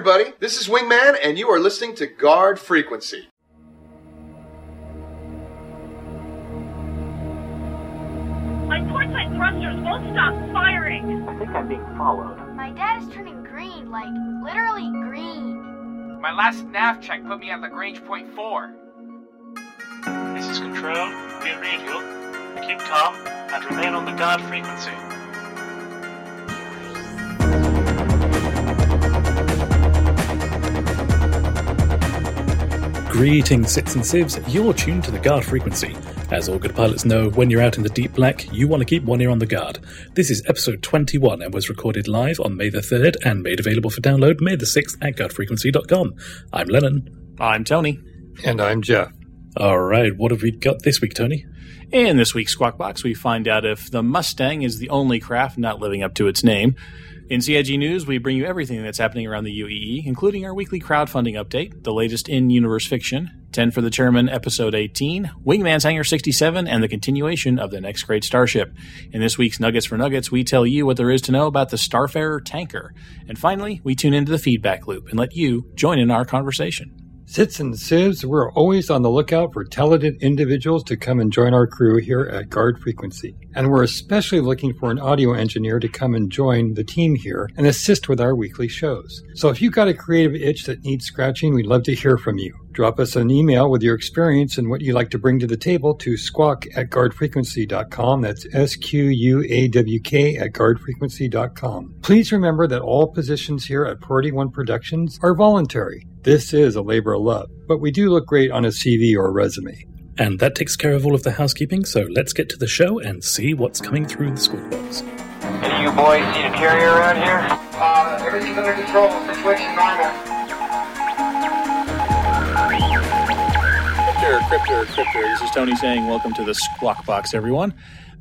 everybody. This is Wingman, and you are listening to Guard Frequency. My portside thrusters won't stop firing. I think I'm being followed. My dad is turning green, like literally green. My last nav check put me at Lagrange point 4. This is Control. We read you. Keep calm and remain on the guard frequency. Greetings, Sits and Sieves. You're tuned to the guard frequency. As all good pilots know, when you're out in the deep black, you want to keep one ear on the guard. This is episode 21 and was recorded live on May the 3rd and made available for download May the 6th at guardfrequency.com. I'm Lennon. I'm Tony. And I'm Jeff. All right, what have we got this week, Tony? In this week's Squawk Box, we find out if the Mustang is the only craft not living up to its name. In CIG News, we bring you everything that's happening around the UEE, including our weekly crowdfunding update, the latest in universe fiction, 10 for the Chairman, Episode 18, Wingman's Hangar 67, and the continuation of the next great starship. In this week's Nuggets for Nuggets, we tell you what there is to know about the Starfarer tanker. And finally, we tune into the feedback loop and let you join in our conversation. Sits and Sieves, we're always on the lookout for talented individuals to come and join our crew here at Guard Frequency. And we're especially looking for an audio engineer to come and join the team here and assist with our weekly shows. So if you've got a creative itch that needs scratching, we'd love to hear from you. Drop us an email with your experience and what you'd like to bring to the table to squawk at guardfrequency.com. That's S Q U A W K at guardfrequency.com. Please remember that all positions here at Priority One Productions are voluntary. This is a labor of love, but we do look great on a CV or a resume. And that takes care of all of the housekeeping, so let's get to the show and see what's coming through the Squawk Box. Any of you boys see a carrier around here? Uh, everything's under control. Situation normal. Cryptor, Cryptor, Cryptor. This is Tony saying welcome to the Squawk Box, everyone.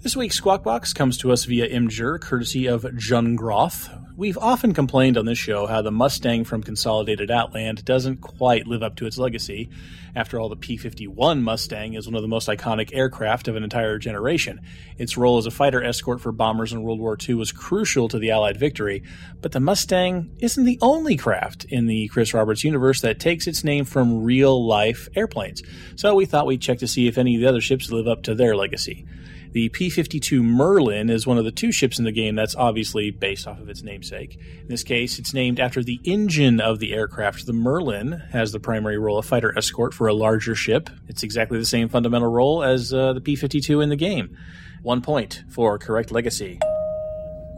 This week's Squawk Box comes to us via Imgur, courtesy of Jungroth. We've often complained on this show how the Mustang from Consolidated Outland doesn't quite live up to its legacy. After all, the P 51 Mustang is one of the most iconic aircraft of an entire generation. Its role as a fighter escort for bombers in World War II was crucial to the Allied victory, but the Mustang isn't the only craft in the Chris Roberts universe that takes its name from real life airplanes. So we thought we'd check to see if any of the other ships live up to their legacy. The P 52 Merlin is one of the two ships in the game that's obviously based off of its namesake. In this case, it's named after the engine of the aircraft. The Merlin has the primary role of fighter escort for a larger ship. It's exactly the same fundamental role as uh, the P 52 in the game. One point for correct legacy.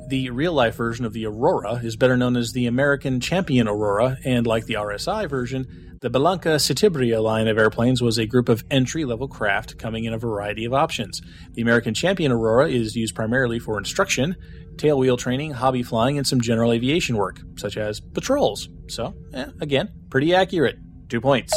The real life version of the Aurora is better known as the American Champion Aurora, and like the RSI version, the Bellanca Citabria line of airplanes was a group of entry level craft coming in a variety of options. The American Champion Aurora is used primarily for instruction, tailwheel training, hobby flying, and some general aviation work, such as patrols. So, eh, again, pretty accurate. Two points.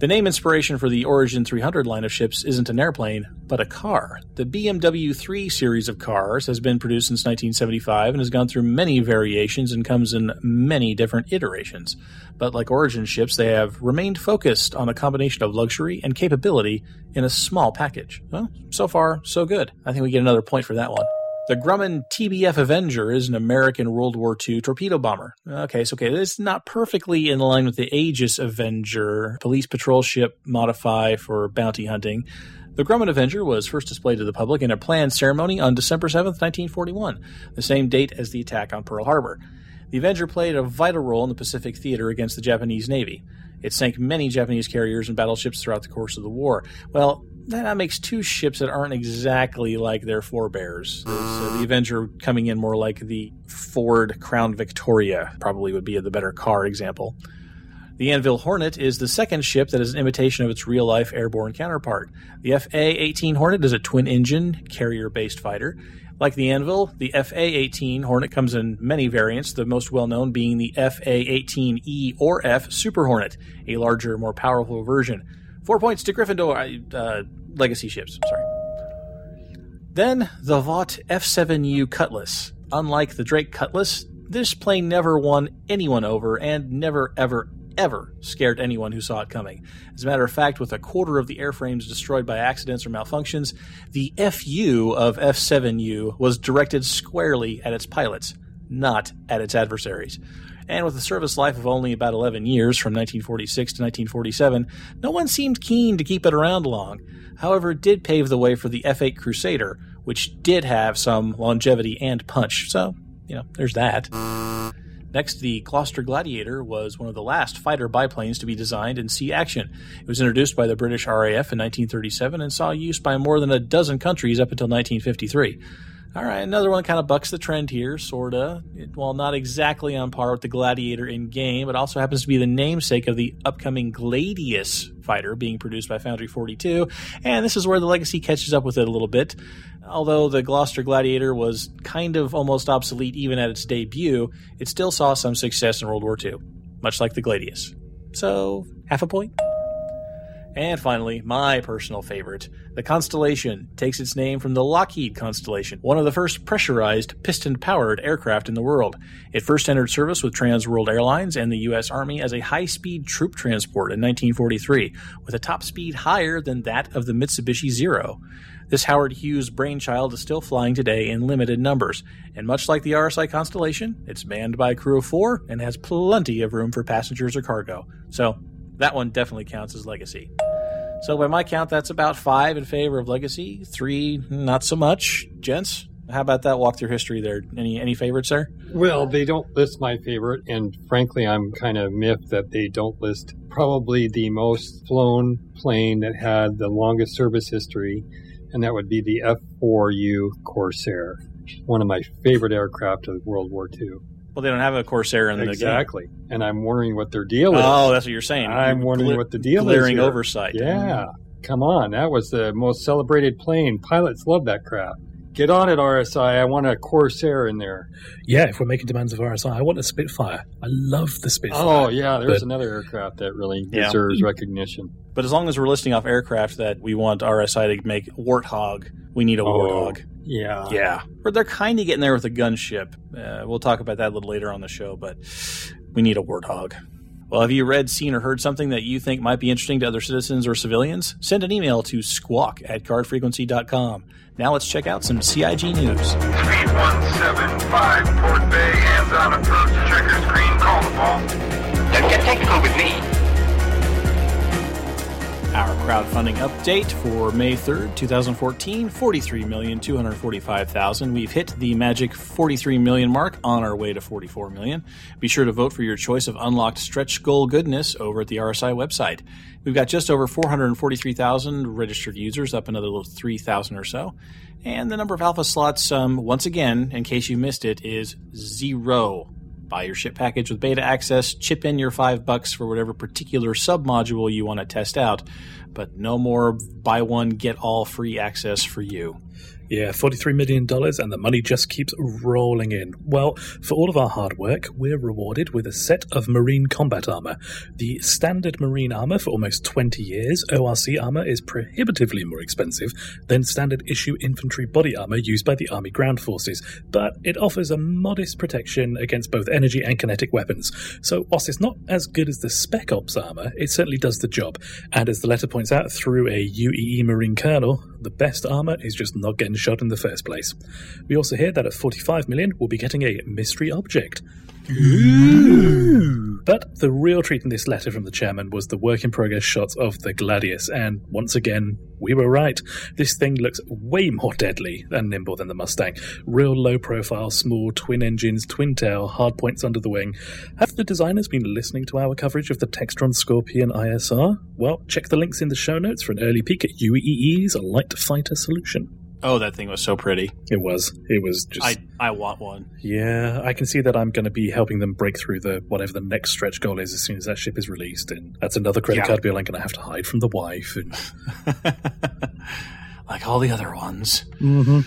The name inspiration for the Origin 300 line of ships isn't an airplane, but a car. The BMW 3 series of cars has been produced since 1975 and has gone through many variations and comes in many different iterations. But like Origin ships, they have remained focused on a combination of luxury and capability in a small package. Well, so far, so good. I think we get another point for that one. The Grumman TBF Avenger is an American World War II torpedo bomber. Okay, so okay, this is not perfectly in line with the Aegis Avenger, police patrol ship modify for bounty hunting. The Grumman Avenger was first displayed to the public in a planned ceremony on December 7th, 1941, the same date as the attack on Pearl Harbor. The Avenger played a vital role in the Pacific theater against the Japanese Navy. It sank many Japanese carriers and battleships throughout the course of the war. Well, that makes two ships that aren't exactly like their forebears. So the Avenger coming in more like the Ford Crown Victoria probably would be the better car example. The Anvil Hornet is the second ship that is an imitation of its real life airborne counterpart. The FA 18 Hornet is a twin engine, carrier based fighter. Like the Anvil, the FA 18 Hornet comes in many variants, the most well known being the FA 18E or F Super Hornet, a larger, more powerful version. Four points to Gryffindor uh, legacy ships. Sorry. Then the Vought F7U Cutlass. Unlike the Drake Cutlass, this plane never won anyone over and never, ever, ever scared anyone who saw it coming. As a matter of fact, with a quarter of the airframes destroyed by accidents or malfunctions, the FU of F7U was directed squarely at its pilots, not at its adversaries. and with a service life of only about 11 years from 1946 to 1947, no one seemed keen to keep it around long. However, it did pave the way for the F 8 Crusader, which did have some longevity and punch, so, you know, there's that. Next, the Gloster Gladiator was one of the last fighter biplanes to be designed and see action. It was introduced by the British RAF in 1937 and saw use by more than a dozen countries up until 1953. All right, another one kind of bucks the trend here, sorta. While not exactly on par with the Gladiator in game, it also happens to be the namesake of the upcoming Gladius fighter being produced by Foundry 42, and this is where the legacy catches up with it a little bit. Although the Gloster Gladiator was kind of almost obsolete even at its debut, it still saw some success in World War II, much like the Gladius. So, half a point? And finally, my personal favorite. The Constellation takes its name from the Lockheed Constellation, one of the first pressurized, piston powered aircraft in the world. It first entered service with Trans World Airlines and the U.S. Army as a high speed troop transport in 1943, with a top speed higher than that of the Mitsubishi Zero. This Howard Hughes brainchild is still flying today in limited numbers, and much like the RSI Constellation, it's manned by a crew of four and has plenty of room for passengers or cargo. So, that one definitely counts as legacy. So by my count, that's about five in favor of legacy, three not so much. Gents, how about that walk through history there? Any any favorites there? Well, they don't list my favorite, and frankly, I'm kind of miffed that they don't list probably the most flown plane that had the longest service history, and that would be the F4U Corsair, one of my favorite aircraft of World War II. Well, they don't have a Corsair in the game. Exactly, and I'm wondering what their deal is. Oh, that's what you're saying. I'm You're wondering gla- what the deal is. glaring oversight. Yeah, come on, that was the most celebrated plane. Pilots love that crap. Get on it, RSI. I want a Corsair in there. Yeah, if we're making demands of RSI, I want a Spitfire. I love the Spitfire. Oh yeah, there's But- another aircraft that really Yeah. deserves recognition. But as long as we're listing off aircraft that we want RSI to make Warthog, we need a Oh. Warthog. Yeah, Yeah. But they're kind of getting there with a gunship. Uh, we'll talk about that a little later on the show, but we need a Warthog. Well, have you read, seen, or heard something that you think might be interesting to other citizens or civilians? Send an email to squawk at guardfrequency.com. Now let's check out some CIG news. 3175 Port Bay, hands on approach, checker screen, call the ball. Don't get technical with me. Crowdfunding update for May 3rd, 2014, 43,245,000. We've hit the magic 43 million mark on our way to 44 million. Be sure to vote for your choice of unlocked stretch goal goodness over at the RSI website. We've got just over 443,000 registered users, up another little 3,000 or so. And the number of alpha slots, um, once again, in case you missed it, is zero. Buy your ship package with beta access, chip in your five bucks for whatever particular submodule you want to test out, but no more buy one, get all free access for you. Yeah, $43 million, and the money just keeps rolling in. Well, for all of our hard work, we're rewarded with a set of Marine combat armor. The standard Marine armor for almost 20 years, ORC armor, is prohibitively more expensive than standard issue infantry body armor used by the Army Ground Forces, but it offers a modest protection against both energy and kinetic weapons. So, whilst it's not as good as the Spec Ops armor, it certainly does the job. And as the letter points out, through a UEE Marine Colonel, the best armor is just not getting shot in the first place. We also hear that at 45 million, we'll be getting a mystery object. But the real treat in this letter from the chairman was the work in progress shots of the Gladius, and once again, we were right. This thing looks way more deadly and nimble than the Mustang. Real low profile, small, twin engines, twin tail, hard points under the wing. Have the designers been listening to our coverage of the Textron Scorpion ISR? Well, check the links in the show notes for an early peek at UEE's light fighter solution. Oh, that thing was so pretty. It was. It was just. I, I want one. Yeah, I can see that I'm going to be helping them break through the whatever the next stretch goal is as soon as that ship is released, and that's another credit Yeah. card bill I'm going to have to hide from the wife. And like all the other ones. Mm-hmm.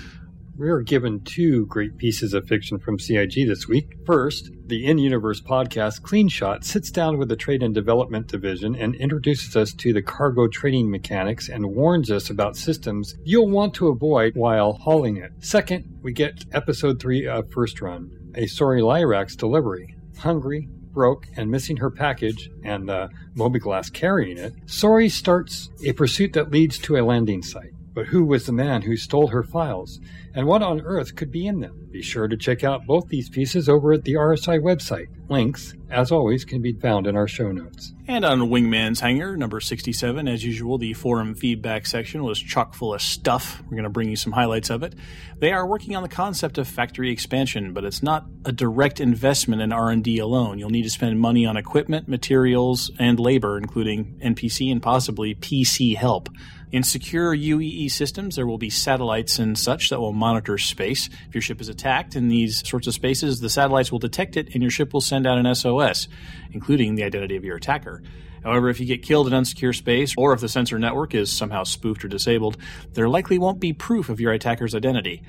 We are given two great pieces of fiction from CIG this week. First, the In Universe podcast Clean Shot sits down with the Trade and Development Division and introduces us to the cargo trading mechanics and warns us about systems you'll want to avoid while hauling it. Second, we get episode 3 of First Run, a Sorry Lyrax delivery. Hungry, broke, and missing her package and the mobiGlas carrying it, Sorry starts a pursuit that leads to a landing site. But who was the man who stole her files? And what on earth could be in them? Be sure to check out both these pieces over at the RSI website. Links, as always, can be found in our show notes. And on Wingman's Hangar, number 67, as usual, the forum feedback section was chock full of stuff. We're going to bring you some highlights of it. They are working on the concept of factory expansion, but it's not a direct investment in R&D alone. You'll need to spend money on equipment, materials, and labor, including NPC and possibly PC help. In secure UEE systems, there will be satellites and such that will monitor space. If your ship is attacked in these sorts of spaces, the satellites will detect it and your ship will send out an SOS, including the identity of your attacker. However, if you get killed in unsecure space, or if the sensor network is somehow spoofed or disabled, there likely won't be proof of your attacker's identity.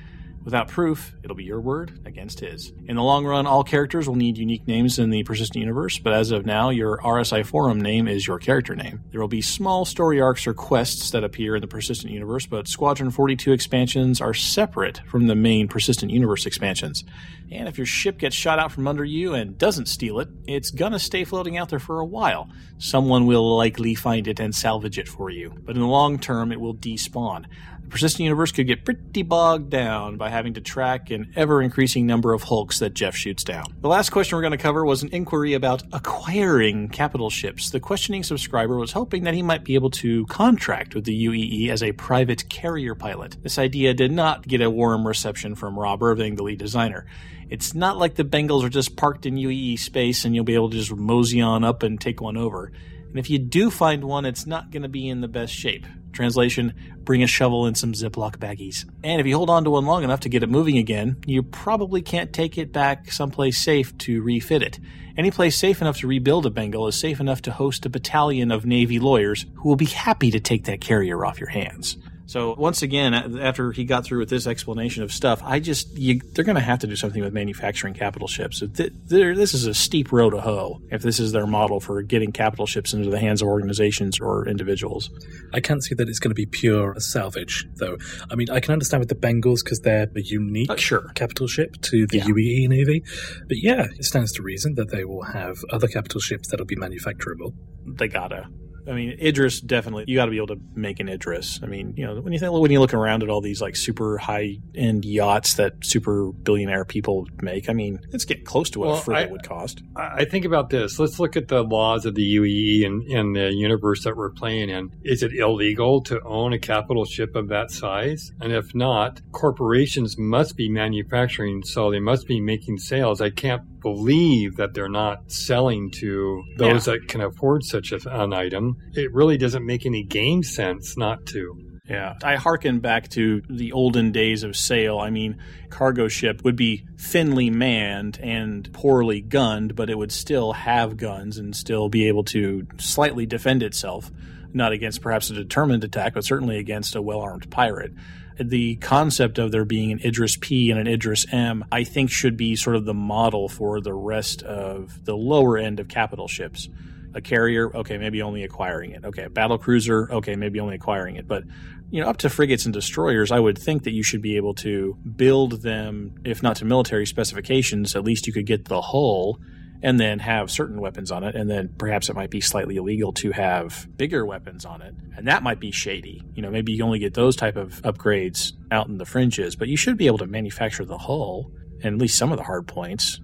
Without proof, it'll be your word against his. In the long run, all characters will need unique names in the persistent universe, but as of now, your RSI forum name is your character name. There will be small story arcs or quests that appear in the persistent universe, but Squadron 42 expansions are separate from the main persistent universe expansions. And if your ship gets shot out from under you and doesn't steal it, it's gonna stay floating out there for a while. Someone will likely find it and salvage it for you. But in the long term, it will despawn. The persistent universe could get pretty bogged down by having to track an ever increasing number of hulks that Jeff shoots down. The last question we're going to cover was an inquiry about acquiring capital ships. The questioning subscriber was hoping that he might be able to contract with the UEE as a private carrier pilot. This idea did not get a warm reception from Rob Irving, the lead designer. It's not like the Bengals are just parked in UEE space and you'll be able to just mosey on up and take one over. And if you do find one, it's not going to be in the best shape. Translation, bring a shovel and some Ziploc baggies. And if you hold on to one long enough to get it moving again, you probably can't take it back someplace safe to refit it. Any place safe enough to rebuild a Bengal is safe enough to host a battalion of Navy lawyers who will be happy to take that carrier off your hands. So once again, after he got through with this explanation of stuff, I just you, they're going to have to do something with manufacturing capital ships. Th- this is a steep road to hoe if this is their model for getting capital ships into the hands of organizations or individuals. I can't see that it's going to be pure salvage, though. I mean, I can understand with the Bengals because they're a unique uh, sure. capital ship to the Yeah. UEE Navy. But yeah, it stands to reason that they will have other capital ships that'll be manufacturable. They gotta. I mean, Idris definitely. You got to be able to make an Idris. I mean, you know, when you think when you look around at all these like super high end yachts that super billionaire people make, I mean, it's getting close to what Well, a frigate would cost. I I think about this. Let's look at the laws of the UEE and, and the universe that we're playing in. Is it illegal to own a capital ship of that size? And if not, corporations must be manufacturing, so they must be making sales. I can't believe that they're not selling to those that can afford such a, an item. It really doesn't make any game sense not to. Yeah. I hearken back to the olden days of sail. I mean, cargo ship would be thinly manned and poorly gunned, but it would still have guns and still be able to slightly defend itself. Not against perhaps a determined attack, but certainly against a well armed pirate. The concept of there being an Idris P and an Idris M, I think, should be sort of the model for the rest of the lower end of capital ships a carrier, okay, maybe only acquiring it. Okay, a battle cruiser, okay, maybe only acquiring it. But you know, up to frigates and destroyers, I would think that you should be able to build them, if not to military specifications, at least you could get the hull and then have certain weapons on it, and then perhaps it might be slightly illegal to have bigger weapons on it, and that might be shady. You know, maybe you only get those type of upgrades out in the fringes, but you should be able to manufacture the hull and at least some of the hard points.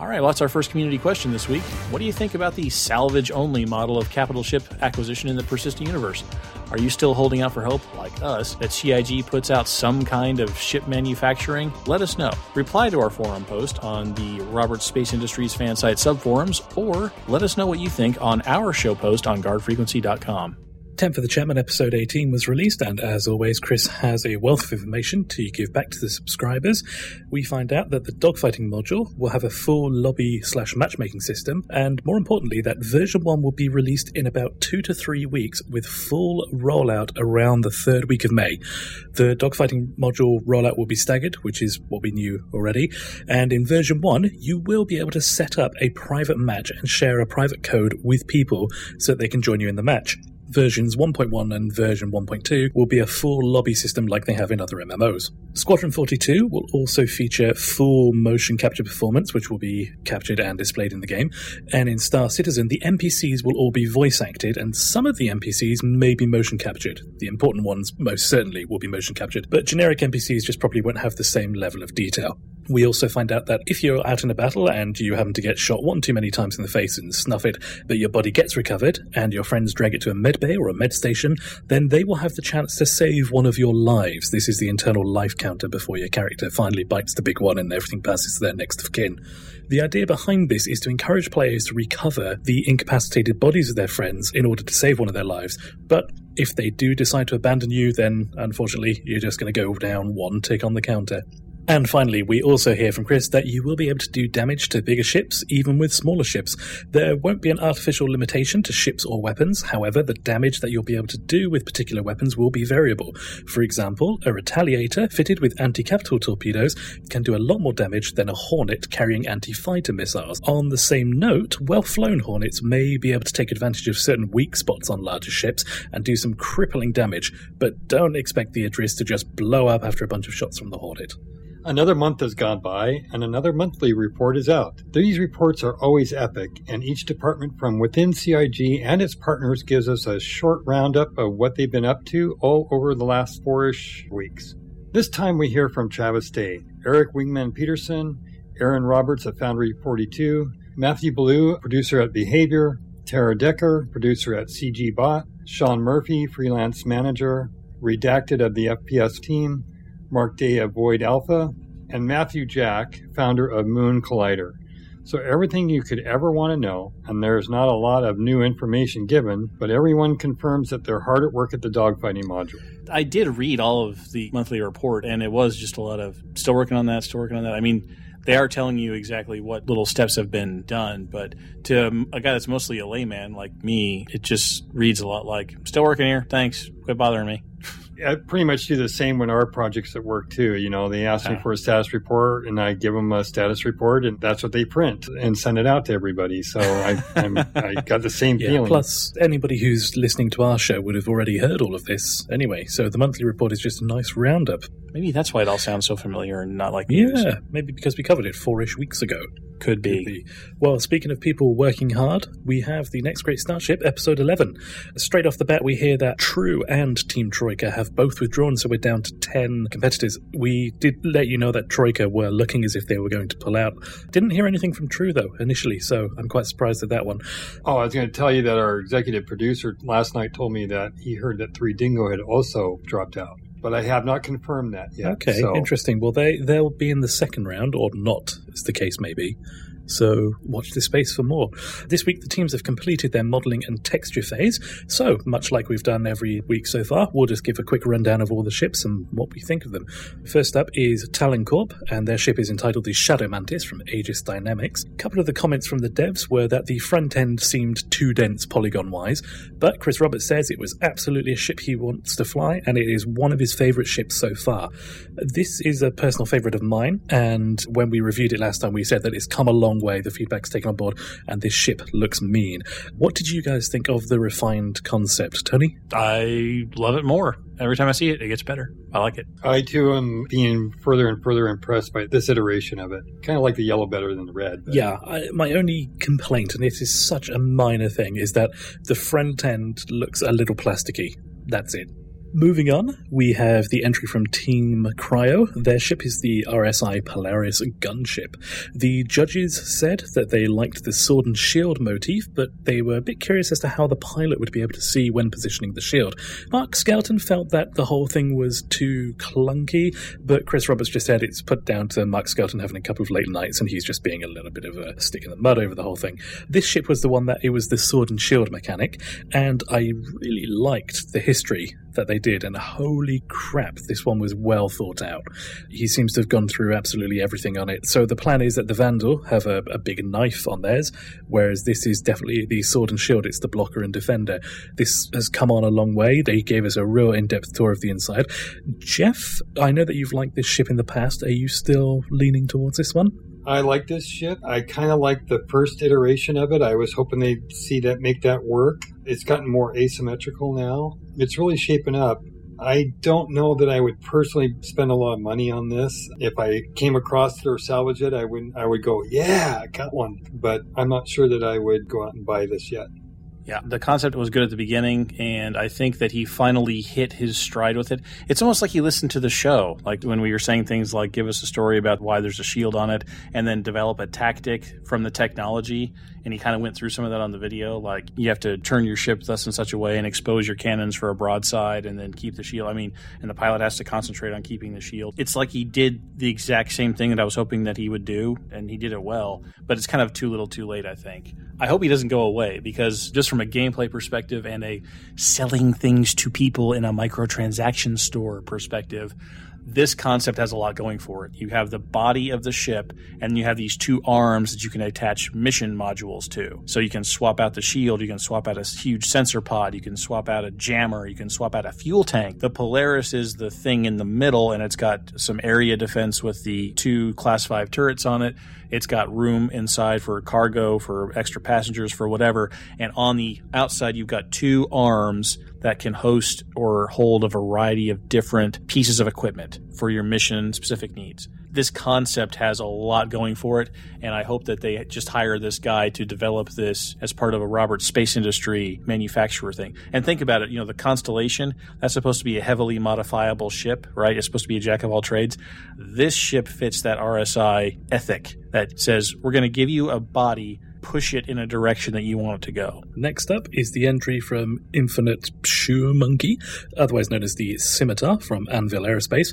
All right, well, that's our first community question this week. What do you think about the salvage only model of capital ship acquisition in the persistent universe? Are you still holding out for hope, like us, that CIG puts out some kind of ship manufacturing? Let us know. Reply to our forum post on the Roberts Space Industries fan site subforums, or let us know what you think on our show post on guardfrequency.com. 10th for the Chairman episode 18 was released, and as always, Chris has a wealth of information to give back to the subscribers. We find out that the dogfighting module will have a full lobby slash matchmaking system, and more importantly, that version 1 will be released in about two to three weeks with full rollout around the third week of May. The dogfighting module rollout will be staggered, which is what we knew already, and in version 1, you will be able to set up a private match and share a private code with people so that they can join you in the match. Versions 1.1 and version 1.2 will be a full lobby system like they have in other MMOs. Squadron 42 will also feature full motion capture performance, which will be captured and displayed in the game. And in Star Citizen, the NPCs will all be voice acted, and some of the NPCs may be motion captured. The important ones most certainly will be motion captured, but generic NPCs just probably won't have the same level of detail. We also find out that if you're out in a battle and you happen to get shot one too many times in the face and snuff it, but your body gets recovered and your friends drag it to a med bay or a med station, then they will have the chance to save one of your lives. This is the internal life counter before your character finally bites the big one and everything passes to their next of kin. The idea behind this is to encourage players to recover the incapacitated bodies of their friends in order to save one of their lives. But if they do decide to abandon you, then unfortunately you're just going to go down one tick on the counter. And finally, we also hear from Chris that you will be able to do damage to bigger ships, even with smaller ships. There won't be an artificial limitation to ships or weapons, however, the damage that you'll be able to do with particular weapons will be variable. For example, a Retaliator fitted with anti capital torpedoes can do a lot more damage than a Hornet carrying anti fighter missiles. On the same note, well flown Hornets may be able to take advantage of certain weak spots on larger ships and do some crippling damage, but don't expect the Idris to just blow up after a bunch of shots from the Hornet. Another month has gone by, and another monthly report is out. These reports are always epic, and each department from within CIG and its partners gives us a short roundup of what they've been up to all over the last four-ish weeks. This time we hear from Travis Day, Eric Wingman Peterson, Erin Roberts at Foundry 42, Matthew Blue, producer at Behavior, Tara Decker, producer at CG Bot, Sean Murphy, freelance manager, Redacted of the FPS team, Mark Day of Void Alpha, and Matthew Jack, founder of Moon Collider. So everything you could ever want to know, and there's not a lot of new information given, but everyone confirms that they're hard at work at the dogfighting module. I did read all of the monthly report, and it was just a lot of still working on that, still working on that. I mean, they are telling you exactly what little steps have been done, but to a guy that's mostly a layman like me, it just reads a lot like "still working here, thanks, quit bothering me." I pretty much do the same when our projects at work too. You know, they ask me for a status report, and I give them a status report, and that's what they print and send it out to everybody. So I, I'm, I got the same Yeah, feeling. plus, anybody who's listening to our show would have already heard all of this anyway, so the monthly report is just a nice roundup. Maybe that's why it all sounds so familiar and not like news. Yeah, maybe because we covered it four ish weeks ago. Could be. Could be. Well, speaking of people working hard, we have the Next Great Starship, episode 11. Straight off the bat, we hear that True and Team Troika have both withdrawn, so we're down to 10 competitors. We did let you know that Troika were looking as if they were going to pull out. Didn't hear anything from True, though, initially, so I'm quite surprised at that one. Oh, I was going to tell you that our executive producer last night told me that he heard that Three Dingo had also dropped out, but I have not confirmed that yet. Okay, so interesting. Well, they they'll be in the second round, or not, as the case may be. So watch this space for more. This week, the teams have completed their modelling and texture phase. So much like we've done every week so far, we'll just give a quick rundown of all the ships and what we think of them. First up is Talon Corp, and their ship is entitled the Shadow Mantis from Aegis Dynamics. A couple of the comments from the devs were that the front end seemed too dense polygon-wise, but Chris Roberts says it was absolutely a ship he wants to fly, and it is one of his favourite ships so far. This is a personal favourite of mine, and when we reviewed it last time, we said that it's come a long way. The feedback's taken on board, and this ship looks mean. What did you guys think of the refined concept, Tony? I love it more. Every time I see it, it gets better. I like it. I too am being further and further impressed by this iteration of it. Kind of like the yellow better than the red. but- Yeah, I, my only complaint, and it is such a minor thing, is that the front end looks a little plasticky. That's it. Moving on, we have the entry from Team Cryo. Their ship is the RSI Polaris gunship. The judges said that they liked the sword and shield motif, but they were a bit curious as to how the pilot would be able to see when positioning the shield. Mark Skelton felt that the whole thing was too clunky, but Chris Roberts just said it's put down to Mark Skelton having a couple of late nights and he's just being a little bit of a stick in the mud over the whole thing. This ship was the one that it was the sword and shield mechanic, and I really liked the history that they did, and holy crap, this one was well thought out. He seems to have gone through absolutely everything on it. So the plan is that the Vandal have a, a big knife on theirs, whereas this is definitely the sword and shield, it's the blocker and defender. This has come on a long way. They gave us a real in depth tour of the inside. Jeff, I know that you've liked this ship in the past. Are you still leaning towards this one? I like this ship. I kind of like the first iteration of it. I was hoping they'd see that make that work. It's gotten more asymmetrical now. It's really shaping up. I don't know that I would personally spend a lot of money on this. If I came across it or salvage it, I would I would go, yeah, I got one. But I'm not sure that I would go out and buy this yet. Yeah, the concept was good at the beginning, and I think that he finally hit his stride with it. It's almost like he listened to the show, like when we were saying things like give us a story about why there's a shield on it, and then develop a tactic from the technology. And he kind of went through some of that on the video, like you have to turn your ship thus in such a way and expose your cannons for a broadside, and then keep the shield. I mean, and the pilot has to concentrate on keeping the shield. It's like he did the exact same thing that I was hoping that he would do, and he did it well. But it's kind of too little, too late. I think. I hope he doesn't go away because just from a gameplay perspective and a selling things to people in a microtransaction store perspective, this concept has a lot going for it. You have the body of the ship, and you have these two arms that you can attach mission modules to. So you can swap out the shield, you can swap out a huge sensor pod, you can swap out a jammer, you can swap out a fuel tank. The Polaris is the thing in the middle, and it's got some area defense with the two Class 5 turrets on it. It's got room inside for cargo, for extra passengers, for whatever. And on the outside, you've got two arms that can host or hold a variety of different pieces of equipment for your mission specific needs. This concept has a lot going for it, and I hope that they just hire this guy to develop this as part of a Robert Space Industry manufacturer thing. And think about it, you know, the Constellation, that's supposed to be a heavily modifiable ship, right? It's supposed to be a jack of all trades. This ship fits that RSI ethic that says we're going to give you a body push it in a direction that you want it to go. Next up is the entry from Infinite Shoe Monkey, otherwise known as the Scimitar from Anvil Aerospace.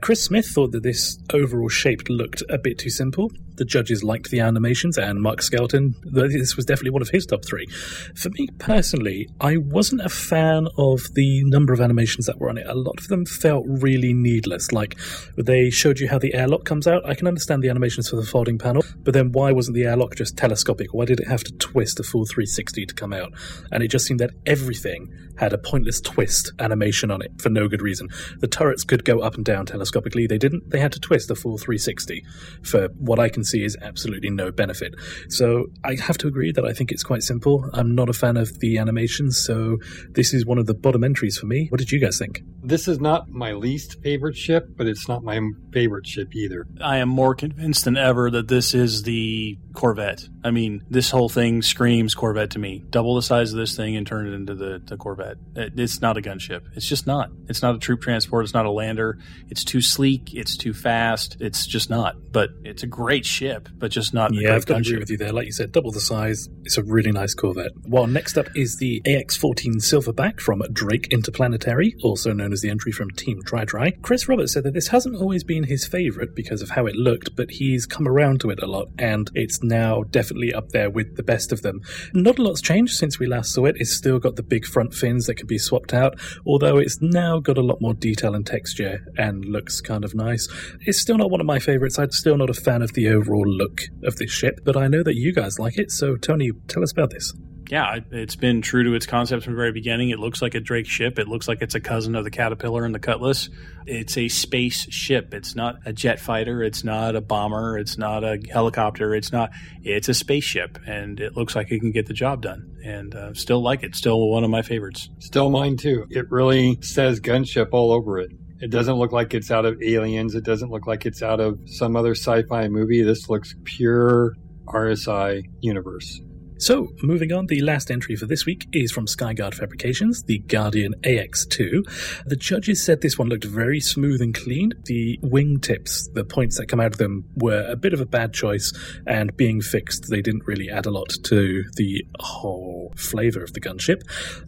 Chris Smith thought that this overall shape looked a bit too simple. The judges liked the animations, and Mark Skelton, this was definitely one of his top three. For me personally, I wasn't a fan of the number of animations that were on it. A lot of them felt really needless. Like they showed you how the airlock comes out. I can understand the animations for the folding panel, but then why wasn't the airlock just telescopic? Why did it have to twist a full 360 to come out? And it just seemed that everything had a pointless twist animation on it for no good reason. The turrets could go up and down telescopically. They didn't. They had to twist a full 360 for what I can see is absolutely no benefit. So I have to agree that I think it's quite simple. I'm not a fan of the animations, so this is one of the bottom entries for me. What did you guys think? This is not my least favorite ship, but it's not my favorite ship either. I am more convinced than ever that this is the Corvette. I mean, this whole thing screams Corvette to me. Double the size of this thing and turn it into the, the Corvette. It, it's not a gunship. It's just not. It's not a troop transport. It's not a lander. It's too sleek. It's too fast. It's just not. But it's a great ship, but just not. Yeah, I've got to agree with you there. Like you said, double the size. It's a really nice Corvette. Well, next up is the AX-14 Silverback from Drake Interplanetary, also known as the entry from Team Dry Dry. Chris Roberts said that this hasn't always been his favorite because of how it looked, but he's come around to it a lot, and it's now definitely up there with the best of them. Not a lot's changed since we last saw it. It's still got the big front fins that can be swapped out, although it's now got a lot more detail and texture and looks kind of nice. It's still not one of my favorites. I'm still not a fan of the overall look of this ship, but I know that you guys like it, so Tony, tell us about this yeah, it's been true to its concept from the very beginning. It looks like a Drake ship. It looks like it's a cousin of the Caterpillar and the Cutlass. It's a space ship. It's not a jet fighter. It's not a bomber. It's not a helicopter. It's not. It's a spaceship, and it looks like it can get the job done. And uh, still like it. Still one of my favorites. Still mine too. It really says gunship all over it. It doesn't look like it's out of Aliens. It doesn't look like it's out of some other sci-fi movie. This looks pure RSI universe. So, moving on, the last entry for this week is from Skyguard Fabrications, the Guardian AX2. The judges said this one looked very smooth and clean. The wingtips, the points that come out of them, were a bit of a bad choice, and being fixed, they didn't really add a lot to the whole flavour of the gunship.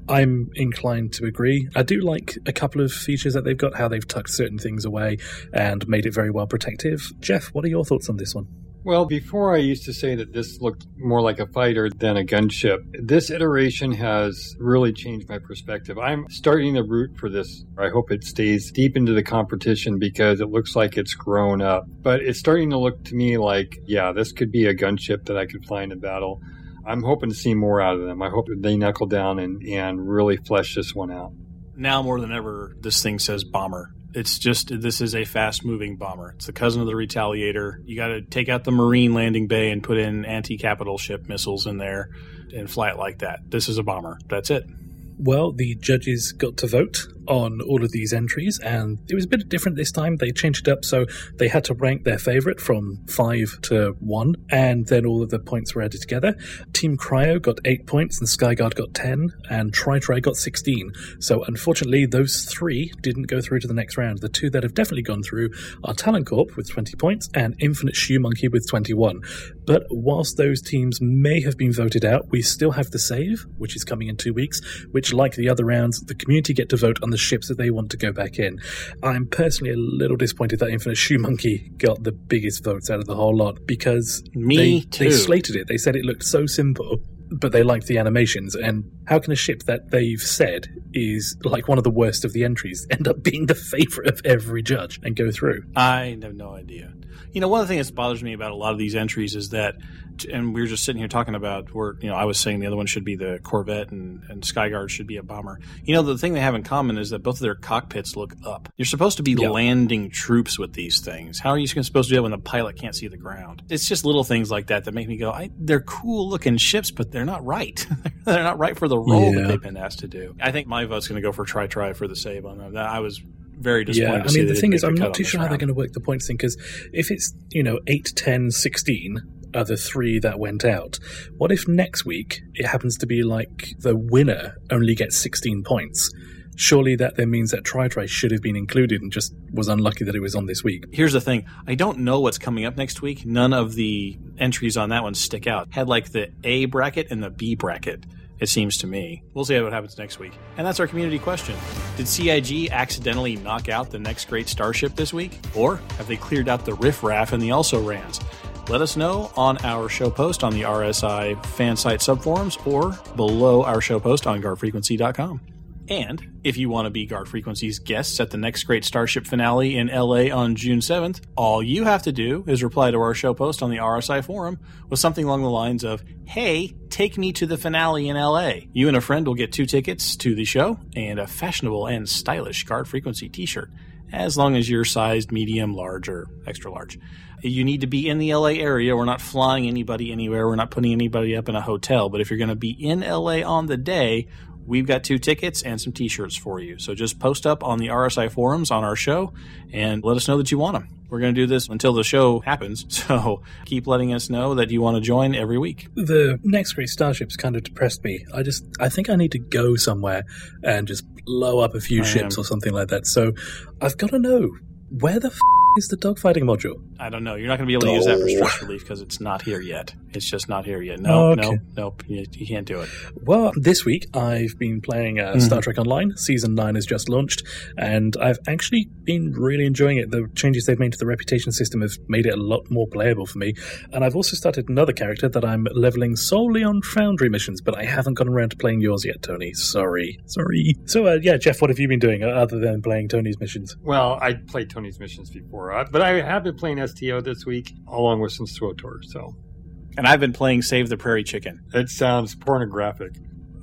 I'm inclined to agree. I do like a couple of features that they've got, how they've tucked certain things away and made it very well protective. Jeff, what are your thoughts on this one? Well, before I used to say that this looked more like a fighter than a gunship. This iteration has really changed my perspective. I'm starting to root for this. I hope it stays deep into the competition because it looks like it's grown up. But it's starting to look to me like, yeah, this could be a gunship that I could fly in a battle. I'm hoping to see more out of them. I hope that they knuckle down and, and really flesh this one out. Now more than ever, this thing says bomber It's just this is a fast moving bomber. It's the cousin of the Retaliator. You got to take out the Marine landing bay and put in anti capital ship missiles in there and fly it like that. This is a bomber. That's it. Well, the judges got to vote on all of these entries, and it was a bit different this time. They changed it up so they had to rank their favorite from five to one, and then all of the points were added together. Team Cryo got eight points, and Skyguard got 10, and Tri Tri got 16. So, unfortunately, those three didn't go through to the next round. The two that have definitely gone through are Talon Corp with 20 points and Infinite Shoe Monkey with 21. But whilst those teams may have been voted out, we still have the save, which is coming in two weeks, which, like the other rounds, the community get to vote on the ships that they want to go back in. I'm personally a little disappointed that Infinite Shoe Monkey got the biggest votes out of the whole lot because Me they, too. they slated it. They said it looked so simple. But they liked the animations, and how can a ship that they've said is like one of the worst of the entries end up being the favorite of every judge and go through? I have no idea. You know, one of the things that bothers me about a lot of these entries is that, and we were just sitting here talking about where, you know, I was saying the other one should be the Corvette and, and Skyguard should be a bomber. You know, the thing they have in common is that both of their cockpits look up. You're supposed to be Yeah. landing troops with these things. How are you supposed to do that when the pilot can't see the ground? It's just little things like that that make me go, I, they're cool looking ships, but they're not right. they're not right for the role that they've been asked to do. I think my vote's going to go for try try for the save on them. I was very disappointed. Yeah, I mean, the thing is, I'm not too this sure how they're going to work the points thing because if it's, you know, 8, 10, 16 are the three that went out, what if next week it happens to be like the winner only gets 16 points? Surely that then means that Tri Tri should have been included and just was unlucky that it was on this week. Here's the thing. I don't know what's coming up next week. None of the entries on that one stick out. Had like the A bracket and the B bracket, it seems to me. We'll see what happens next week. And that's our community question. Did CIG accidentally knock out the next great starship this week? Or have they cleared out the riffraff and the also rans? Let us know on our show post on the RSI fan site subforums or below our show post on guardfrequency.com. And if you want to be Guard Frequency's guests at the next Great Starship finale in LA on June 7th, all you have to do is reply to our show post on the RSI forum with something along the lines of, Hey, take me to the finale in LA. You and a friend will get two tickets to the show and a fashionable and stylish Guard Frequency t shirt, as long as you're sized medium, large, or extra large. You need to be in the LA area. We're not flying anybody anywhere. We're not putting anybody up in a hotel. But if you're going to be in LA on the day, we've got two tickets and some t-shirts for you. So just post up on the RSI forums on our show and let us know that you want them. We're going to do this until the show happens. So keep letting us know that you want to join every week. The next great starship's kind of depressed me. I just, I think I need to go somewhere and just blow up a few I ships am- or something like that. So I've got to know where the f- is the dogfighting module? I don't know. You're not going to be able to use that for stress relief because it's not here yet. It's just not here yet. No, Okay. no, nope. You, you can't do it. Well, this week I've been playing uh, Star Trek Online. Season 9 has just launched, and I've actually been really enjoying it. The changes they've made to the reputation system have made it a lot more playable for me. And I've also started another character that I'm leveling solely on Foundry missions, but I haven't gotten around to playing yours yet, Tony. Sorry. Sorry. So, uh, yeah, Jeff, what have you been doing uh, other than playing Tony's missions? Well, I played Tony's missions before, but I have been playing STO this week along with some SWTOR, so And I've been playing Save the Prairie Chicken. it sounds pornographic.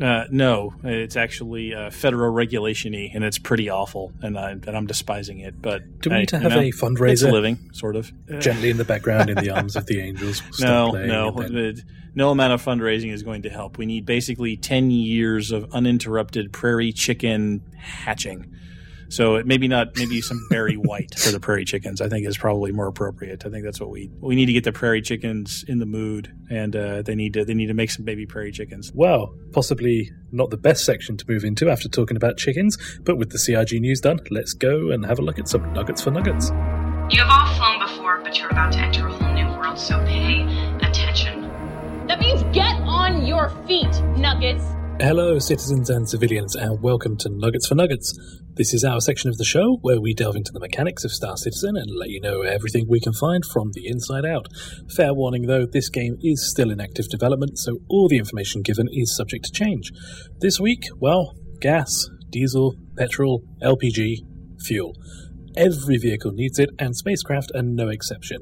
Uh, no, it's actually uh, federal regulation y, and it's pretty awful, and, I, and I'm despising it. But Do we hey, need to you have know, a It's fundraiser living, sort of. gently in the background in the arms of the angels? No, no, then- no amount of fundraising is going to help. We need basically ten years of uninterrupted prairie chicken hatching. So it maybe not, maybe some Barry White for the prairie chickens. I think is probably more appropriate. I think that's what we we need to get the prairie chickens in the mood, and uh, they need to they need to make some baby prairie chickens. Well, possibly not the best section to move into after talking about chickens, but with the CIG news done, let's go and have a look at some nuggets for nuggets. You have all flown before, but you're about to enter a whole new world, so pay attention. That means get on your feet, Nuggets. Hello, citizens and civilians, and welcome to Nuggets for Nuggets. This is our section of the show where we delve into the mechanics of Star Citizen and let you know everything we can find from the inside out. Fair warning though, this game is still in active development, so all the information given is subject to change. This week, well, gas, diesel, petrol, LPG, fuel. Every vehicle needs it, and spacecraft are no exception.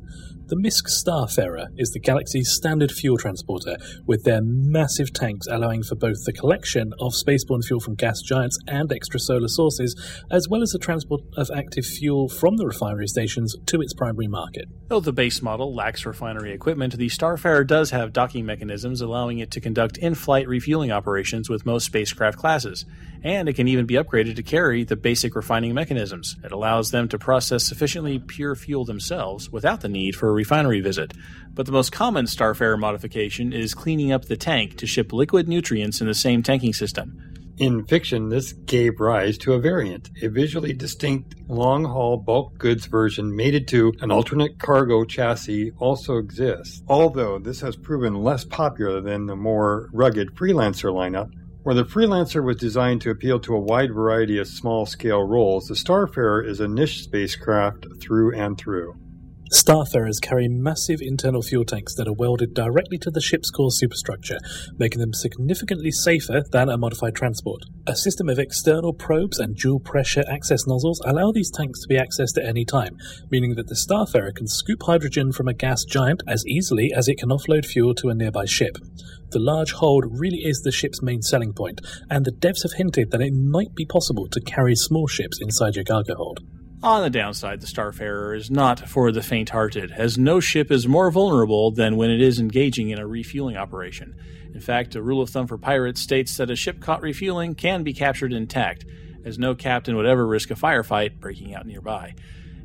The MISC Starfarer is the galaxy's standard fuel transporter, with their massive tanks allowing for both the collection of spaceborne fuel from gas giants and extrasolar sources, as well as the transport of active fuel from the refinery stations to its primary market. Though the base model lacks refinery equipment, the Starfarer does have docking mechanisms allowing it to conduct in flight refueling operations with most spacecraft classes. And it can even be upgraded to carry the basic refining mechanisms. It allows them to process sufficiently pure fuel themselves without the need for refinery visit. But the most common Starfarer modification is cleaning up the tank to ship liquid nutrients in the same tanking system. In fiction, this gave rise to a variant, a visually distinct long haul bulk goods version mated to an alternate cargo chassis also exists. Although this has proven less popular than the more rugged Freelancer lineup, where the Freelancer was designed to appeal to a wide variety of small scale roles, the Starfarer is a niche spacecraft through and through. Starfarers carry massive internal fuel tanks that are welded directly to the ship's core superstructure, making them significantly safer than a modified transport. A system of external probes and dual pressure access nozzles allow these tanks to be accessed at any time, meaning that the Starfarer can scoop hydrogen from a gas giant as easily as it can offload fuel to a nearby ship. The large hold really is the ship's main selling point, and the devs have hinted that it might be possible to carry small ships inside your cargo hold. On the downside, the Starfarer is not for the faint hearted, as no ship is more vulnerable than when it is engaging in a refueling operation. In fact, a rule of thumb for pirates states that a ship caught refueling can be captured intact, as no captain would ever risk a firefight breaking out nearby.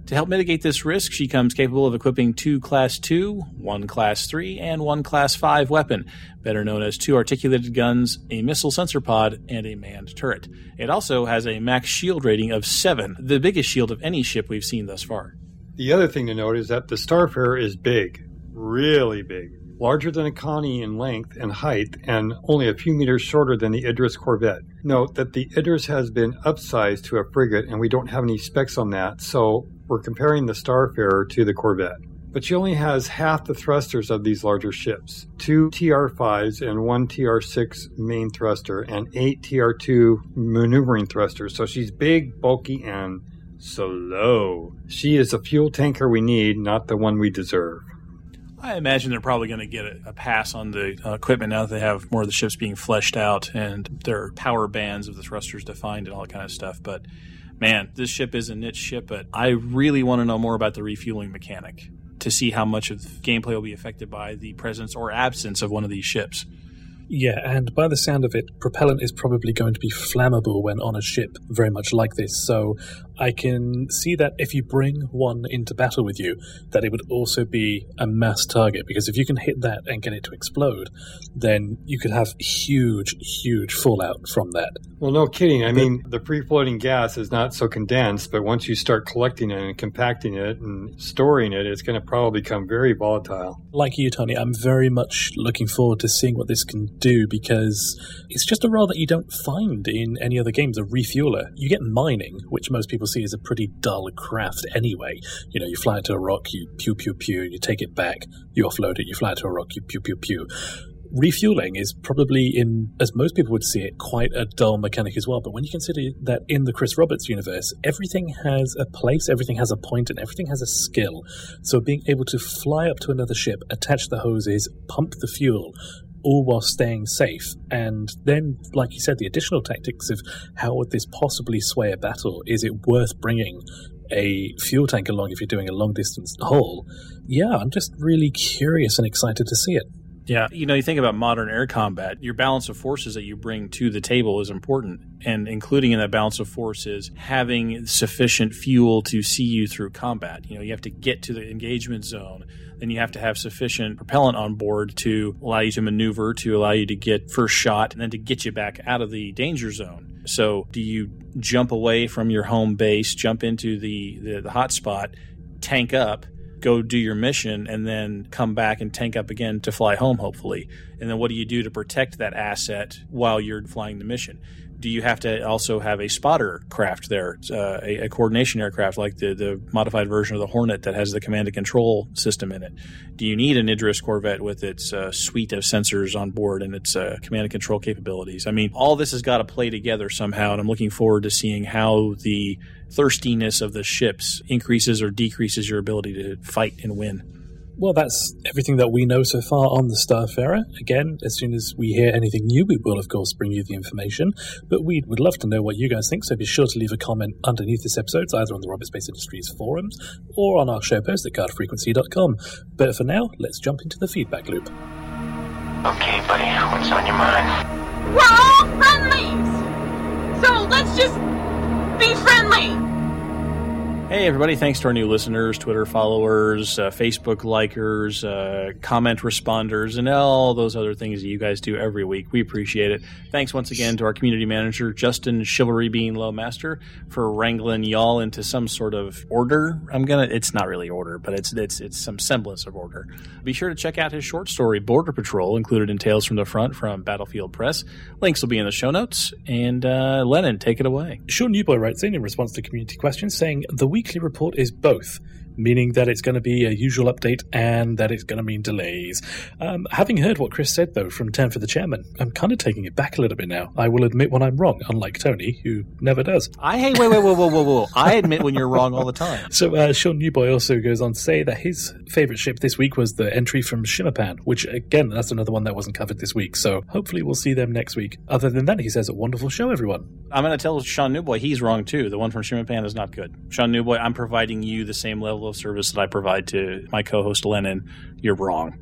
To help mitigate this risk, she comes capable of equipping two Class 2, one Class 3, and one Class 5 weapon, better known as two articulated guns, a missile sensor pod, and a manned turret. It also has a max shield rating of 7, the biggest shield of any ship we've seen thus far. The other thing to note is that the Starfarer is big, really big, larger than a Connie in length and height, and only a few meters shorter than the Idris Corvette. Note that the Idris has been upsized to a frigate, and we don't have any specs on that, so we're comparing the Starfarer to the Corvette. But she only has half the thrusters of these larger ships two TR 5s and one TR 6 main thruster, and eight TR 2 maneuvering thrusters. So she's big, bulky, and slow. She is the fuel tanker we need, not the one we deserve. I imagine they're probably going to get a, a pass on the uh, equipment now that they have more of the ships being fleshed out and their power bands of the thrusters defined and all that kind of stuff. But man, this ship is a niche ship, but I really want to know more about the refueling mechanic to see how much of gameplay will be affected by the presence or absence of one of these ships. Yeah, and by the sound of it, propellant is probably going to be flammable when on a ship, very much like this. So I can see that if you bring one into battle with you, that it would also be a mass target, because if you can hit that and get it to explode, then you could have huge, huge fallout from that. Well, no kidding. I mean, the free floating gas is not so condensed, but once you start collecting it and compacting it and storing it, it's going to probably become very volatile. Like you, Tony, I'm very much looking forward to seeing what this can do because it's just a role that you don't find in any other games, a refueler. You get mining, which most people see as a pretty dull craft anyway. You know, you fly to a rock, you pew pew pew, you take it back, you offload it, you fly to a rock, you pew pew pew. Refueling is probably, in as most people would see it, quite a dull mechanic as well. But when you consider that in the Chris Roberts universe, everything has a place, everything has a point, and everything has a skill. So being able to fly up to another ship, attach the hoses, pump the fuel, all while staying safe. And then, like you said, the additional tactics of how would this possibly sway a battle? Is it worth bringing a fuel tank along if you're doing a long distance haul? Yeah, I'm just really curious and excited to see it. Yeah, you know, you think about modern air combat, your balance of forces that you bring to the table is important. And including in that balance of forces, having sufficient fuel to see you through combat. You know, you have to get to the engagement zone. Then you have to have sufficient propellant on board to allow you to maneuver, to allow you to get first shot, and then to get you back out of the danger zone. So, do you jump away from your home base, jump into the, the, the hot spot, tank up, go do your mission and then come back and tank up again to fly home, hopefully. And then what do you do to protect that asset while you're flying the mission? Do you have to also have a spotter craft there, uh, a, a, coordination aircraft like the, the modified version of the Hornet that has the command and control system in it? Do you need an Idris Corvette with its uh, suite of sensors on board and its uh, command and control capabilities? I mean, all this has got to play together somehow, and I'm looking forward to seeing how the thirstiness of the ships increases or decreases your ability to fight and win. Well, that's everything that we know so far on the Starfarer. Again, as soon as we hear anything new, we will, of course, bring you the information. But we would love to know what you guys think, so be sure to leave a comment underneath this episode, either on the Roberts Space Industries forums or on our show post at guardfrequency.com. But for now, let's jump into the feedback loop. Okay, buddy, what's on your mind? We're Hey, everybody. Thanks to our new listeners, Twitter followers, uh, Facebook likers, uh, comment responders, and all those other things that you guys do every week. We appreciate it. Thanks once again to our community manager, Justin Chivalry Being Lowmaster, for wrangling y'all into some sort of order. I'm gonna, it's not really order, but it's, it's, it's some semblance of order. Be sure to check out his short story, Border Patrol, included in Tales from the Front from Battlefield Press. Links will be in the show notes. And, uh, Lennon, take it away. Sean Newboy writes in in response to community questions saying the weekly report is both, meaning that it's going to be a usual update and that it's going to mean delays. Um, having heard what Chris said, though, from 10 for the Chairman, I'm kind of taking it back a little bit now. I will admit when I'm wrong, unlike Tony, who never does. I hey wait wait whoa whoa whoa whoa! I admit when you're wrong all the time. So uh, Sean Newboy also goes on to say that his favourite ship this week was the entry from Shimmerpan, which again, that's another one that wasn't covered this week. So hopefully we'll see them next week. Other than that, he says a wonderful show, everyone. I'm going to tell Sean Newboy he's wrong too. The one from Shimmerpan is not good. Sean Newboy, I'm providing you the same level of service that I provide to my co-host Lennon. You're wrong.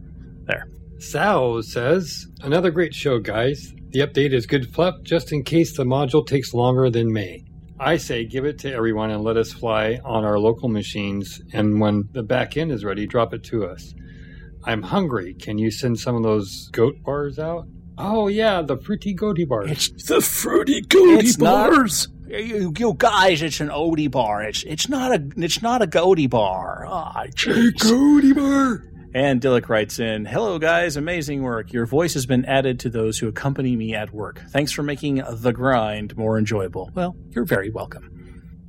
There. Sal says, Another great show, guys. The update is good fluff just in case the module takes longer than May. I say give it to everyone and let us fly on our local machines, and when the back end is ready, drop it to us. I'm hungry. Can you send some of those goat bars out? Oh, yeah, the fruity goaty bars. It's The fruity goaty It's not- bars. You, you guys, it's an Odie bar. It's it's not a it's not a Goaty bar. Ah, jeez. goaty bar. And Dillick writes in, Hello, guys. Amazing work. Your voice has been added to those who accompany me at work. Thanks for making the grind more enjoyable. Well, you're very welcome.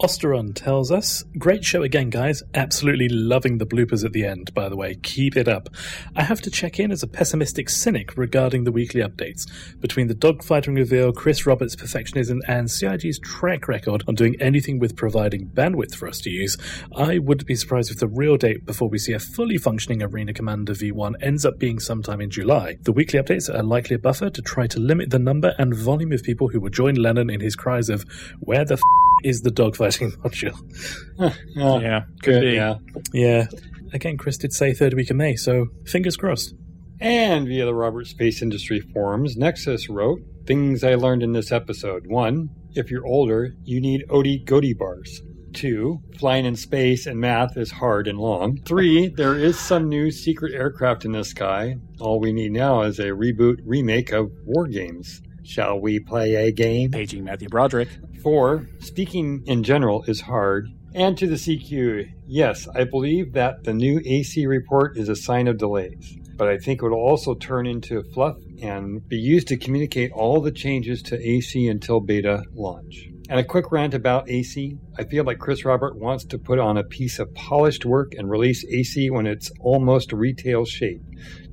Osteron tells us, Great show again, guys. Absolutely loving the bloopers at the end, by the way. Keep it up. I have to check in as a pessimistic cynic regarding the weekly updates. Between the dogfighting reveal, Chris Roberts' perfectionism, and CIG's track record on doing anything with providing bandwidth for us to use, I wouldn't be surprised if the real date before we see a fully functioning Arena Commander V1 ends up being sometime in July. The weekly updates are likely a buffer to try to limit the number and volume of people who will join Lennon in his cries of, Where the f is the dogfighting module? Oh, Yeah, could good, be. yeah. Yeah. Again, Chris did say third week of May, so fingers crossed. And via the Roberts Space Industry forums, Nexus wrote Things I learned in this episode. One, if you're older, you need Odie Goody bars. Two, flying in space and math is hard and long. Three, there is some new secret aircraft in the sky. All we need now is a reboot remake of War Games. Shall we play a game? Paging Matthew Broderick. Four, speaking in general is hard. And to the CQ, yes, I believe that the new AC report is a sign of delays, but I think it will also turn into fluff and be used to communicate all the changes to AC until beta launch. And a quick rant about AC. I feel like Chris Robert wants to put on a piece of polished work and release AC when it's almost retail shape.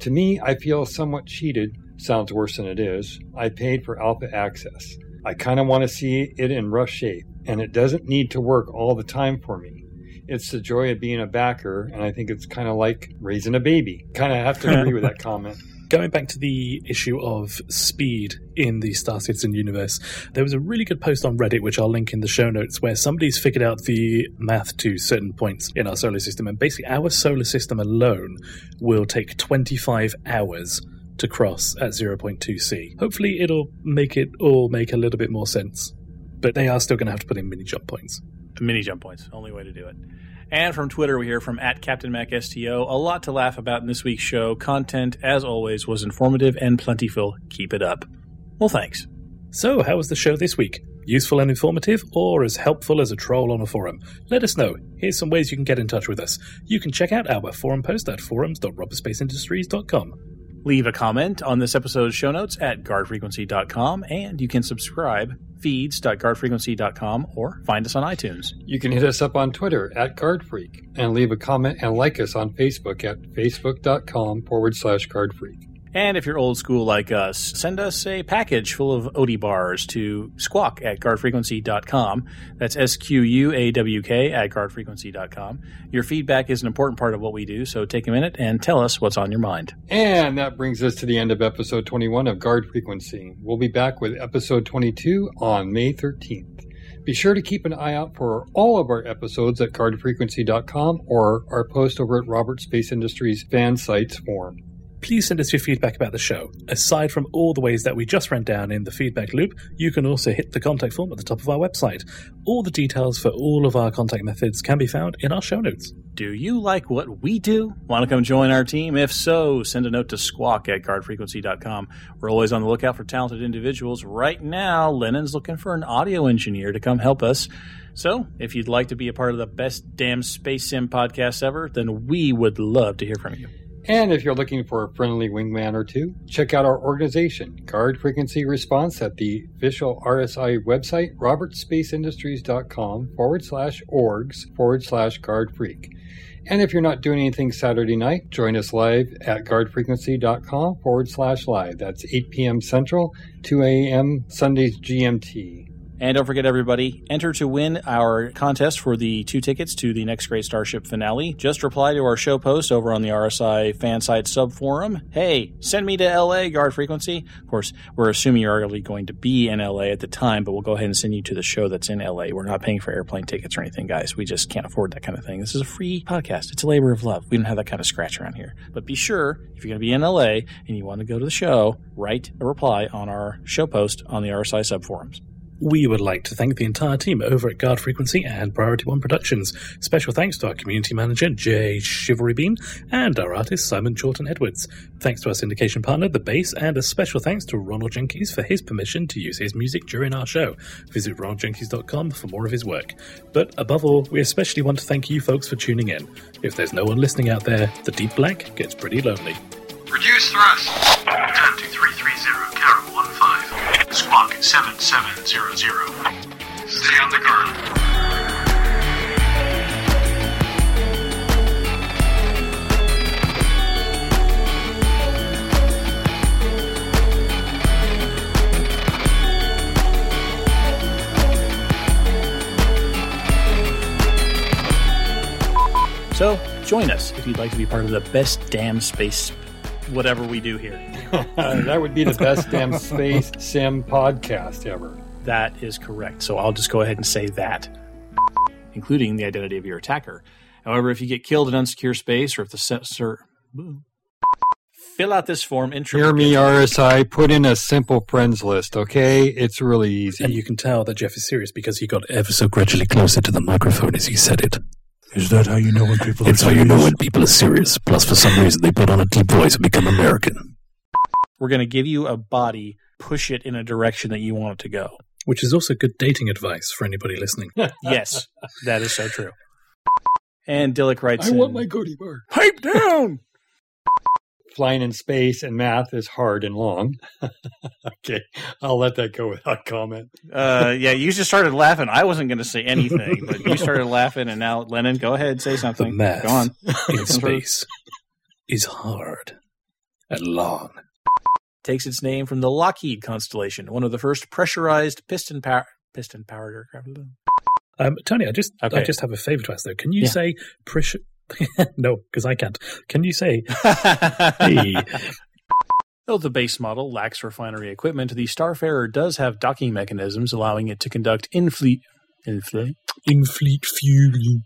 To me, I feel somewhat cheated. Sounds worse than it is. I paid for alpha access. I kind of want to see it in rough shape, and it doesn't need to work all the time for me. It's the joy of being a backer, and I think it's kind of like raising a baby. Kind of have to agree with that comment. Going back to the issue of speed in the Star Citizen universe, there was a really good post on Reddit, which I'll link in the show notes, where somebody's figured out the math to certain points in our solar system. And basically, our solar system alone will take 25 hours to cross at 0.2c. Hopefully, it'll make it all make a little bit more sense. But they are still going to have to put in mini jump points. Mini jump points. Only way to do it. And from Twitter, we hear from at Captain Mac STO. A lot to laugh about in this week's show. Content, as always, was informative and plentiful. Keep it up. Well, thanks. So, how was the show this week? Useful and informative, or as helpful as a troll on a forum? Let us know. Here's some ways you can get in touch with us. You can check out our forum post at forums.robertspaceindustriescom. Leave a comment on this episode's show notes at guardfrequency.com, and you can subscribe feeds.guardfrequency.com or find us on iTunes. You can hit us up on Twitter at GuardFreak and leave a comment and like us on Facebook at facebook.com forward slash GuardFreak. And if you're old school like us, send us a package full of Odie bars to squawk at guardfrequency.com. That's S Q U A W K at guardfrequency.com. Your feedback is an important part of what we do, so take a minute and tell us what's on your mind. And that brings us to the end of episode 21 of Guard Frequency. We'll be back with episode 22 on May 13th. Be sure to keep an eye out for all of our episodes at guardfrequency.com or our post over at Roberts Space Industries fan sites forum. Please send us your feedback about the show. Aside from all the ways that we just ran down in the feedback loop, you can also hit the contact form at the top of our website. All the details for all of our contact methods can be found in our show notes. Do you like what we do? Want to come join our team? If so, send a note to squawk at guardfrequency.com. We're always on the lookout for talented individuals. Right now, Lennon's looking for an audio engineer to come help us. So, if you'd like to be a part of the best damn space sim podcast ever, then we would love to hear from you. And if you're looking for a friendly wingman or two, check out our organization, Guard Frequency Response, at the official RSI website, robertspaceindustries.com forward slash orgs forward slash guard freak. And if you're not doing anything Saturday night, join us live at guardfrequency.com forward slash live. That's 8 p.m. Central, 2 a.m. Sundays GMT. And don't forget, everybody, enter to win our contest for the two tickets to the next Great Starship finale. Just reply to our show post over on the RSI fan site sub forum. Hey, send me to LA, guard frequency. Of course, we're assuming you're already going to be in LA at the time, but we'll go ahead and send you to the show that's in LA. We're not paying for airplane tickets or anything, guys. We just can't afford that kind of thing. This is a free podcast. It's a labor of love. We don't have that kind of scratch around here. But be sure, if you're going to be in LA and you want to go to the show, write a reply on our show post on the RSI sub forums. We would like to thank the entire team over at Guard Frequency and Priority One Productions. Special thanks to our community manager, Jay Chivalry Bean, and our artist, Simon Chorton Edwards. Thanks to our syndication partner, The Base, and a special thanks to Ronald Jenkins for his permission to use his music during our show. Visit ronaldjenkins.com for more of his work. But above all, we especially want to thank you folks for tuning in. If there's no one listening out there, the deep black gets pretty lonely. Reduce thrust. Turn to 330, Carol 15. Squawk 7700. Stay on the guard. So join us if you'd like to be part of the best damn space whatever we do here. Uh, that would be the best damn space sim podcast ever. That is correct. So I'll just go ahead and say that, including the identity of your attacker. However, if you get killed in unsecure space or if the sensor. Fill out this form in Hear me, RSI. Put in a simple friends list, okay? It's really easy. And you can tell that Jeff is serious because he got ever so gradually closer to the microphone as he said it. Is that how you know when people It's how you know when people are serious. Plus, for some reason, they put on a deep voice and become American. We're going to give you a body, push it in a direction that you want it to go. Which is also good dating advice for anybody listening. yes, that is so true. And Dillick writes I in, want my goatee bar. Pipe down! Flying in space and math is hard and long. okay, I'll let that go without comment. Uh, yeah, you just started laughing. I wasn't going to say anything, but you started laughing, and now Lennon, go ahead, say something. The something. math Go on. in space is hard and long. Takes its name from the Lockheed constellation, one of the first pressurized piston power piston powered aircraft. Um, Tony, I just I just have a favor to ask though. Can you Yeah. say pressure? no, because I can't. Can you say? hey, Though the base model lacks refinery equipment, the Starfarer does have docking mechanisms allowing it to conduct in-fleet in-fleet in fleet fueling.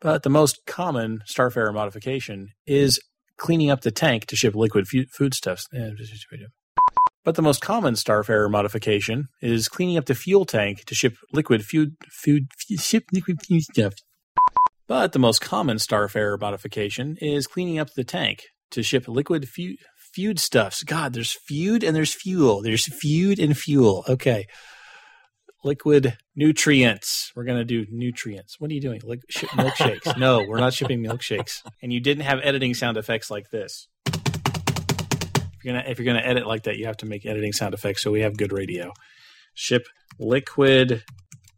But the most common Starfarer modification is cleaning up the tank to ship liquid fu- foodstuffs. But the most common Starfarer modification is cleaning up the fuel tank to ship liquid food, food, ship liquid foodstuffs. But the most common Starfarer modification is cleaning up the tank to ship liquid fu- foodstuffs. God, there's feud and there's fuel. There's feud and fuel. Okay. Liquid nutrients. We're going to do nutrients. What are you doing? Like ship milkshakes. no, we're not shipping milkshakes. And you didn't have editing sound effects like this. If you're gonna if you're gonna edit like that, you have to make editing sound effects so we have good radio. Ship liquid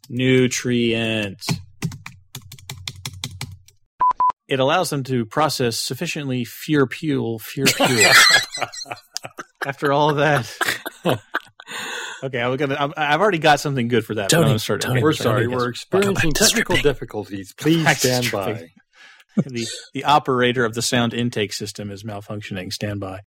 nutrients. It allows them to process sufficiently fewer fuel, fewer fuel. After all of that. Okay, I'm gonna. I'm, I've already got something good for that. but I'm Tony, Tony, We're sorry, we're experiencing technical difficulties. Please stand by. the the operator of the sound intake system is malfunctioning. Stand by.